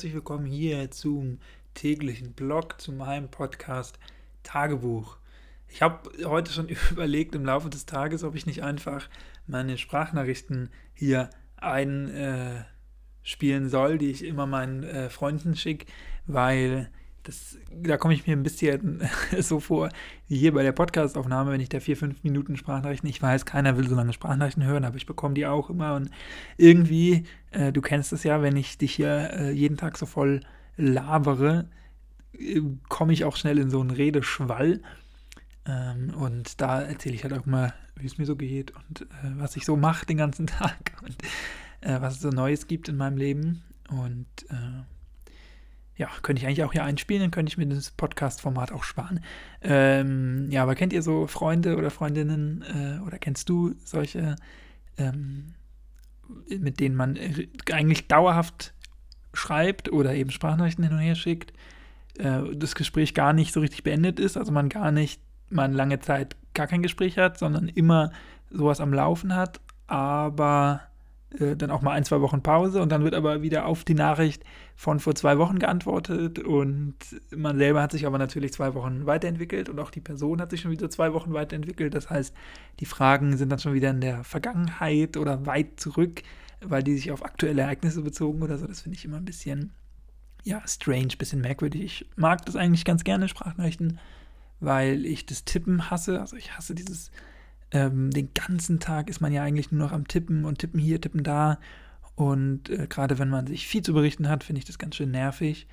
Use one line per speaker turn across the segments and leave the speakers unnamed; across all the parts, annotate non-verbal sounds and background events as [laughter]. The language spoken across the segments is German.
Herzlich willkommen hier zum täglichen Blog, zu meinem Podcast Tagebuch. Ich habe heute schon [laughs] überlegt im Laufe des Tages, ob ich nicht einfach meine Sprachnachrichten hier einspielen äh, soll, die ich immer meinen äh, Freunden schicke, weil das, da komme ich mir ein bisschen [laughs] so vor, wie hier bei der Podcastaufnahme, wenn ich da vier, fünf Minuten Sprachnachrichten, ich weiß, keiner will so lange Sprachnachrichten hören, aber ich bekomme die auch immer. Und irgendwie, äh, du kennst es ja, wenn ich dich hier äh, jeden Tag so voll labere, äh, komme ich auch schnell in so einen Redeschwall. Ähm, und da erzähle ich halt auch mal, wie es mir so geht und äh, was ich so mache den ganzen [laughs] Tag und äh, was es so Neues gibt in meinem Leben. Und äh, ja, könnte ich eigentlich auch hier einspielen, dann könnte ich mir das Podcast-Format auch sparen. Ähm, ja, aber kennt ihr so Freunde oder Freundinnen äh, oder kennst du solche, ähm, mit denen man eigentlich dauerhaft schreibt oder eben Sprachnachrichten hin und her schickt, äh, das Gespräch gar nicht so richtig beendet ist, also man gar nicht, man lange Zeit gar kein Gespräch hat, sondern immer sowas am Laufen hat, aber äh, dann auch mal ein, zwei Wochen Pause und dann wird aber wieder auf die Nachricht von vor zwei Wochen geantwortet und man selber hat sich aber natürlich zwei Wochen weiterentwickelt und auch die Person hat sich schon wieder zwei Wochen weiterentwickelt. Das heißt, die Fragen sind dann schon wieder in der Vergangenheit oder weit zurück, weil die sich auf aktuelle Ereignisse bezogen oder so. Das finde ich immer ein bisschen, ja, strange, bisschen merkwürdig. Ich mag das eigentlich ganz gerne, Sprachnachrichten, weil ich das Tippen hasse. Also ich hasse dieses ähm, den ganzen Tag ist man ja eigentlich nur noch am Tippen und tippen hier, tippen da. Und äh, gerade wenn man sich viel zu berichten hat, finde ich das ganz schön nervig.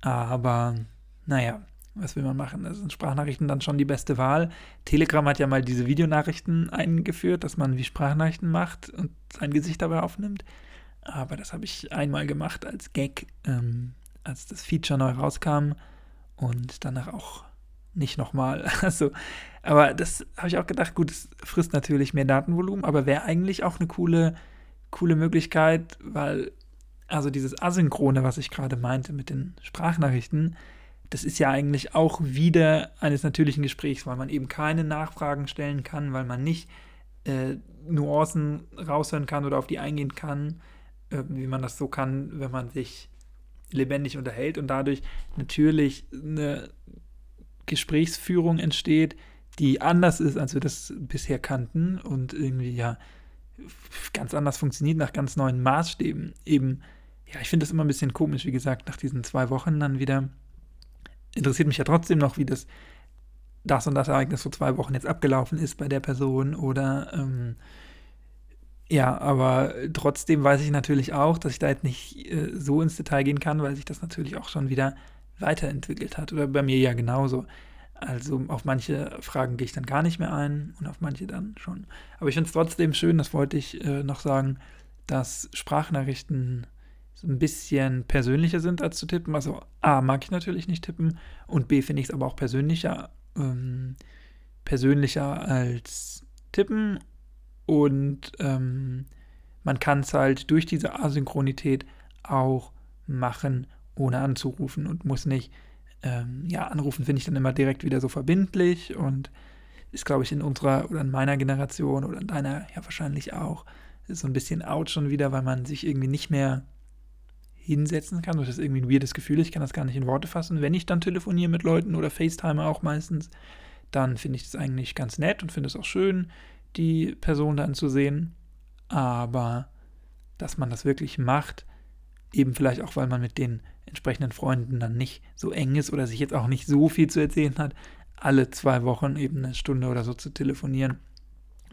Aber naja, was will man machen? Da sind Sprachnachrichten dann schon die beste Wahl. Telegram hat ja mal diese Videonachrichten eingeführt, dass man wie Sprachnachrichten macht und sein Gesicht dabei aufnimmt. Aber das habe ich einmal gemacht als Gag, ähm, als das Feature neu rauskam und danach auch nicht nochmal. [laughs] Also, aber das habe ich auch gedacht, gut, es frisst natürlich mehr Datenvolumen, aber wäre eigentlich auch eine coole, coole Möglichkeit, weil, also dieses Asynchrone, was ich gerade meinte mit den Sprachnachrichten, das ist ja eigentlich auch wieder eines natürlichen Gesprächs, weil man eben keine Nachfragen stellen kann, weil man nicht äh, Nuancen raushören kann oder auf die eingehen kann, äh, wie man das so kann, wenn man sich lebendig unterhält und dadurch natürlich eine Gesprächsführung entsteht, die anders ist, als wir das bisher kannten und irgendwie ja ganz anders funktioniert, nach ganz neuen Maßstäben. Eben, ja, ich finde das immer ein bisschen komisch, wie gesagt, nach diesen zwei Wochen dann wieder. Interessiert mich ja trotzdem noch, wie das das und das Ereignis vor zwei Wochen jetzt abgelaufen ist bei der Person oder ähm, ja, aber trotzdem weiß ich natürlich auch, dass ich da jetzt nicht äh, so ins Detail gehen kann, weil sich das natürlich auch schon wieder weiterentwickelt hat. Oder bei mir ja genauso. Also auf manche Fragen gehe ich dann gar nicht mehr ein und auf manche dann schon. Aber ich finde es trotzdem schön, das wollte ich äh, noch sagen, dass Sprachnachrichten so ein bisschen persönlicher sind als zu tippen. Also A mag ich natürlich nicht tippen und B finde ich es aber auch persönlicher, ähm, persönlicher als tippen und ähm, man kann es halt durch diese Asynchronität auch machen, ohne anzurufen und muss nicht, ähm, ja, anrufen finde ich dann immer direkt wieder so verbindlich und ist, glaube ich, in unserer oder in meiner Generation oder in deiner ja wahrscheinlich auch so ein bisschen out schon wieder, weil man sich irgendwie nicht mehr hinsetzen kann. Das ist irgendwie ein weirdes Gefühl. Ich kann das gar nicht in Worte fassen. Wenn ich dann telefoniere mit Leuten oder FaceTime auch meistens, dann finde ich das eigentlich ganz nett und finde es auch schön, die Person dann zu sehen. Aber dass man das wirklich macht, eben vielleicht auch, weil man mit den entsprechenden Freunden dann nicht so eng ist oder sich jetzt auch nicht so viel zu erzählen hat, alle zwei Wochen eben eine Stunde oder so zu telefonieren.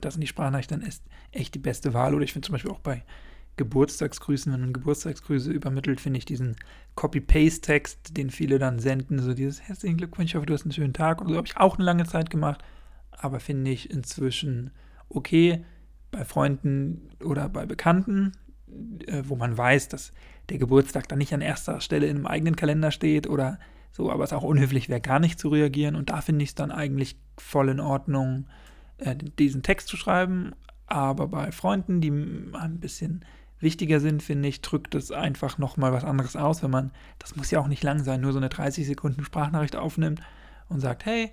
Das sind die Sprachnachrichten dann ist echt die beste Wahl. Oder ich finde zum Beispiel auch bei Geburtstagsgrüßen, wenn man Geburtstagsgrüße übermittelt, finde ich diesen Copy-Paste-Text, den viele dann senden, so dieses herzlichen Glückwunsch, ich hoffe, du hast einen schönen Tag. Und so habe ich auch eine lange Zeit gemacht, aber finde ich inzwischen okay bei Freunden oder bei Bekannten, wo man weiß, dass der Geburtstag dann nicht an erster Stelle in einem eigenen Kalender steht oder so, aber es auch unhöflich wäre, gar nicht zu reagieren. Und da finde ich es dann eigentlich voll in Ordnung, äh, diesen Text zu schreiben. Aber bei Freunden, die ein bisschen wichtiger sind, finde ich, drückt es einfach nochmal was anderes aus, wenn man, das muss ja auch nicht lang sein, nur so eine 30 Sekunden Sprachnachricht aufnimmt und sagt, hey,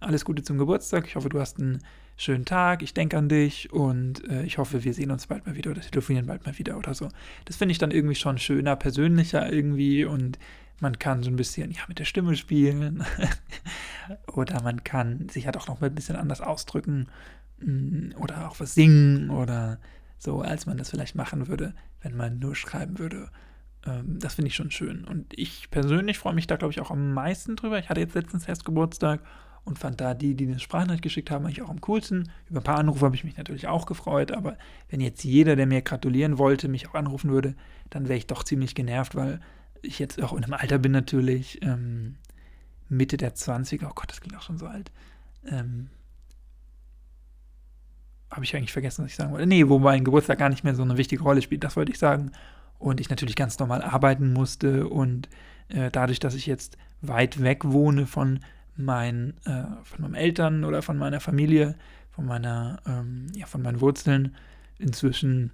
alles Gute zum Geburtstag, ich hoffe, du hast einen schönen Tag, ich denke an dich und äh, ich hoffe, wir sehen uns bald mal wieder oder telefonieren bald mal wieder oder so. Das finde ich dann irgendwie schon schöner, persönlicher irgendwie und man kann so ein bisschen ja, mit der Stimme spielen [laughs] oder man kann sich halt auch noch mal ein bisschen anders ausdrücken mm, oder auch was singen oder so, als man das vielleicht machen würde, wenn man nur schreiben würde. Ähm, das finde ich schon schön. Und ich persönlich freue mich da, glaube ich, auch am meisten drüber. Ich hatte jetzt letztens erst Geburtstag und fand da die, die eine Sprachnachricht geschickt haben, eigentlich auch am coolsten. Über ein paar Anrufe habe ich mich natürlich auch gefreut, aber wenn jetzt jeder, der mir gratulieren wollte, mich auch anrufen würde, dann wäre ich doch ziemlich genervt, weil ich jetzt auch in einem Alter bin natürlich, ähm, Mitte der 20er, oh Gott, das klingt auch schon so alt. Ähm, habe ich eigentlich vergessen, was ich sagen wollte. Nee, wo mein Geburtstag gar nicht mehr so eine wichtige Rolle spielt, das wollte ich sagen. Und ich natürlich ganz normal arbeiten musste und äh, dadurch, dass ich jetzt weit weg wohne von, mein, äh, von meinen Eltern oder von meiner Familie, von meiner, ähm, ja, von meinen Wurzeln, inzwischen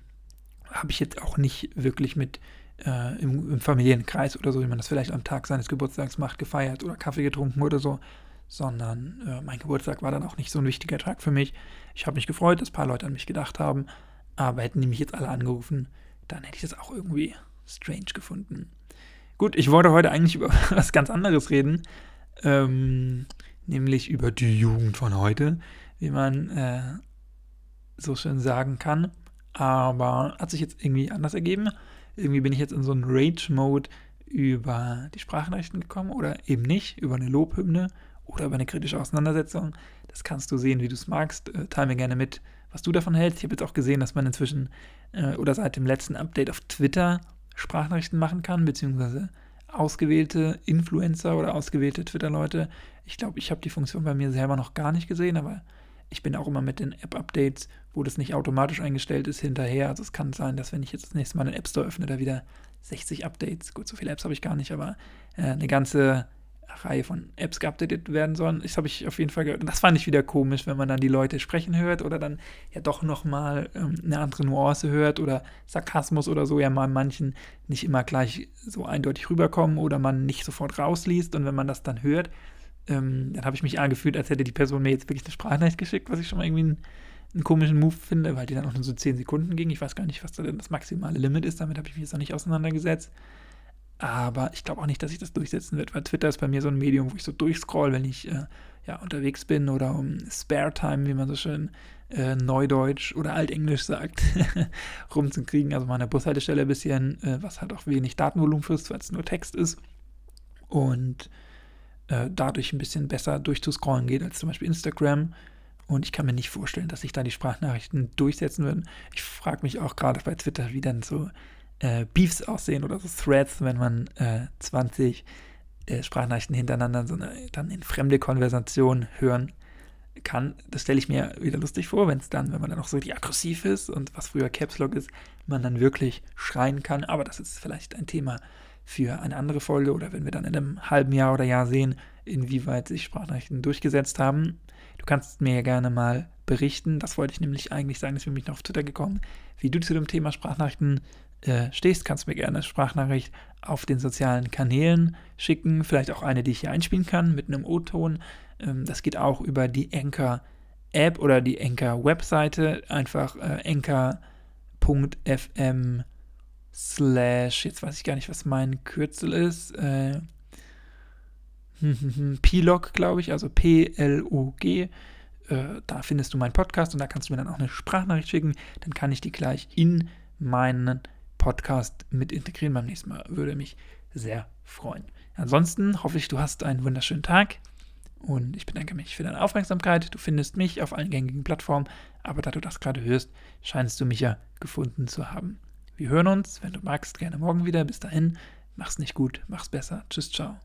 habe ich jetzt auch nicht wirklich mit äh, im, im, Familienkreis oder so, wie man das vielleicht am Tag seines Geburtstags macht, gefeiert oder Kaffee getrunken oder so, sondern äh, mein Geburtstag war dann auch nicht so ein wichtiger Tag für mich. Ich habe mich gefreut, dass ein paar Leute an mich gedacht haben, aber hätten die mich jetzt alle angerufen, dann hätte ich das auch irgendwie strange gefunden. Gut, ich wollte heute eigentlich über [laughs] was ganz anderes reden, ähm, nämlich über die Jugend von heute, wie man äh, so schön sagen kann. Aber hat sich jetzt irgendwie anders ergeben irgendwie bin ich jetzt in so einen Rage-Mode über die Sprachnachrichten gekommen oder eben nicht, über eine Lobhymne oder über eine kritische Auseinandersetzung. Das kannst du sehen, wie du es magst. Äh, teile mir gerne mit, was du davon hältst. Ich habe jetzt auch gesehen, dass man inzwischen äh, oder seit dem letzten Update auf Twitter Sprachnachrichten machen kann, beziehungsweise ausgewählte Influencer oder ausgewählte Twitter-Leute. Ich glaube, ich habe die Funktion bei mir selber noch gar nicht gesehen, aber ich bin auch immer mit den App-Updates, wo das nicht automatisch eingestellt ist, hinterher. Also es kann sein, dass wenn ich jetzt das nächste Mal einen App Store öffne, da wieder 60 Updates, gut, so viele Apps habe ich gar nicht, aber äh, eine ganze Reihe von Apps geupdatet werden sollen. Das habe ich auf jeden Fall gehört. Und das fand ich wieder komisch, wenn man dann die Leute sprechen hört oder dann ja doch nochmal ähm, eine andere Nuance hört oder Sarkasmus oder so ja mal manchen nicht immer gleich so eindeutig rüberkommen oder man nicht sofort rausliest. Und wenn man das dann hört, ähm, dann habe ich mich angefühlt, als hätte die Person mir jetzt wirklich eine Sprachnachricht geschickt, was ich schon mal irgendwie einen, einen komischen Move finde, weil die dann auch nur so 10 Sekunden ging. Ich weiß gar nicht, was da denn das maximale Limit ist. Damit habe ich mich jetzt noch nicht auseinandergesetzt. Aber ich glaube auch nicht, dass ich das durchsetzen wird, weil Twitter ist bei mir so ein Medium, wo ich so durchscroll, wenn ich äh, ja, unterwegs bin oder um Spare Time, wie man so schön äh, Neudeutsch oder Altenglisch sagt, [laughs] rumzukriegen. Also meine Bushaltestelle ein bisschen, äh, was halt auch wenig Datenvolumen frisst, weil es nur Text ist. Und äh, dadurch ein bisschen besser durchzuscrollen geht als zum Beispiel Instagram. Und ich kann mir nicht vorstellen, dass sich da die Sprachnachrichten durchsetzen würden. Ich frage mich auch gerade bei Twitter, wie dann so äh, Beefs aussehen oder so Threads, wenn man äh, 20 äh, Sprachnachrichten hintereinander so eine, dann in fremde Konversation hören kann. Das stelle ich mir wieder lustig vor, wenn es dann, wenn man dann auch so aggressiv ist und was früher Caps Lock ist, man dann wirklich schreien kann. Aber das ist vielleicht ein Thema für eine andere Folge oder wenn wir dann in einem halben Jahr oder Jahr sehen, inwieweit sich Sprachnachrichten durchgesetzt haben. Du kannst mir ja gerne mal berichten. Das wollte ich nämlich eigentlich sagen, wir mich noch auf Twitter gekommen, wie du zu dem Thema Sprachnachrichten äh, stehst. Kannst mir gerne eine Sprachnachricht auf den sozialen Kanälen schicken, vielleicht auch eine, die ich hier einspielen kann mit einem O-Ton. Ähm, das geht auch über die Anchor App oder die Anchor Webseite, einfach äh, anchor.fm slash, jetzt weiß ich gar nicht, was mein Kürzel ist, äh, Plog, glaube ich, also P-L-O-G. Äh, da findest du meinen Podcast und da kannst du mir dann auch eine Sprachnachricht schicken. Dann kann ich die gleich in meinen Podcast mit integrieren beim nächsten Mal. Würde mich sehr freuen. Ansonsten hoffe ich, du hast einen wunderschönen Tag und ich bedanke mich für deine Aufmerksamkeit. Du findest mich auf allen gängigen Plattformen, aber da du das gerade hörst, scheinst du mich ja gefunden zu haben. Wir hören uns, wenn du magst, gerne morgen wieder. Bis dahin, mach's nicht gut, mach's besser. Tschüss, ciao.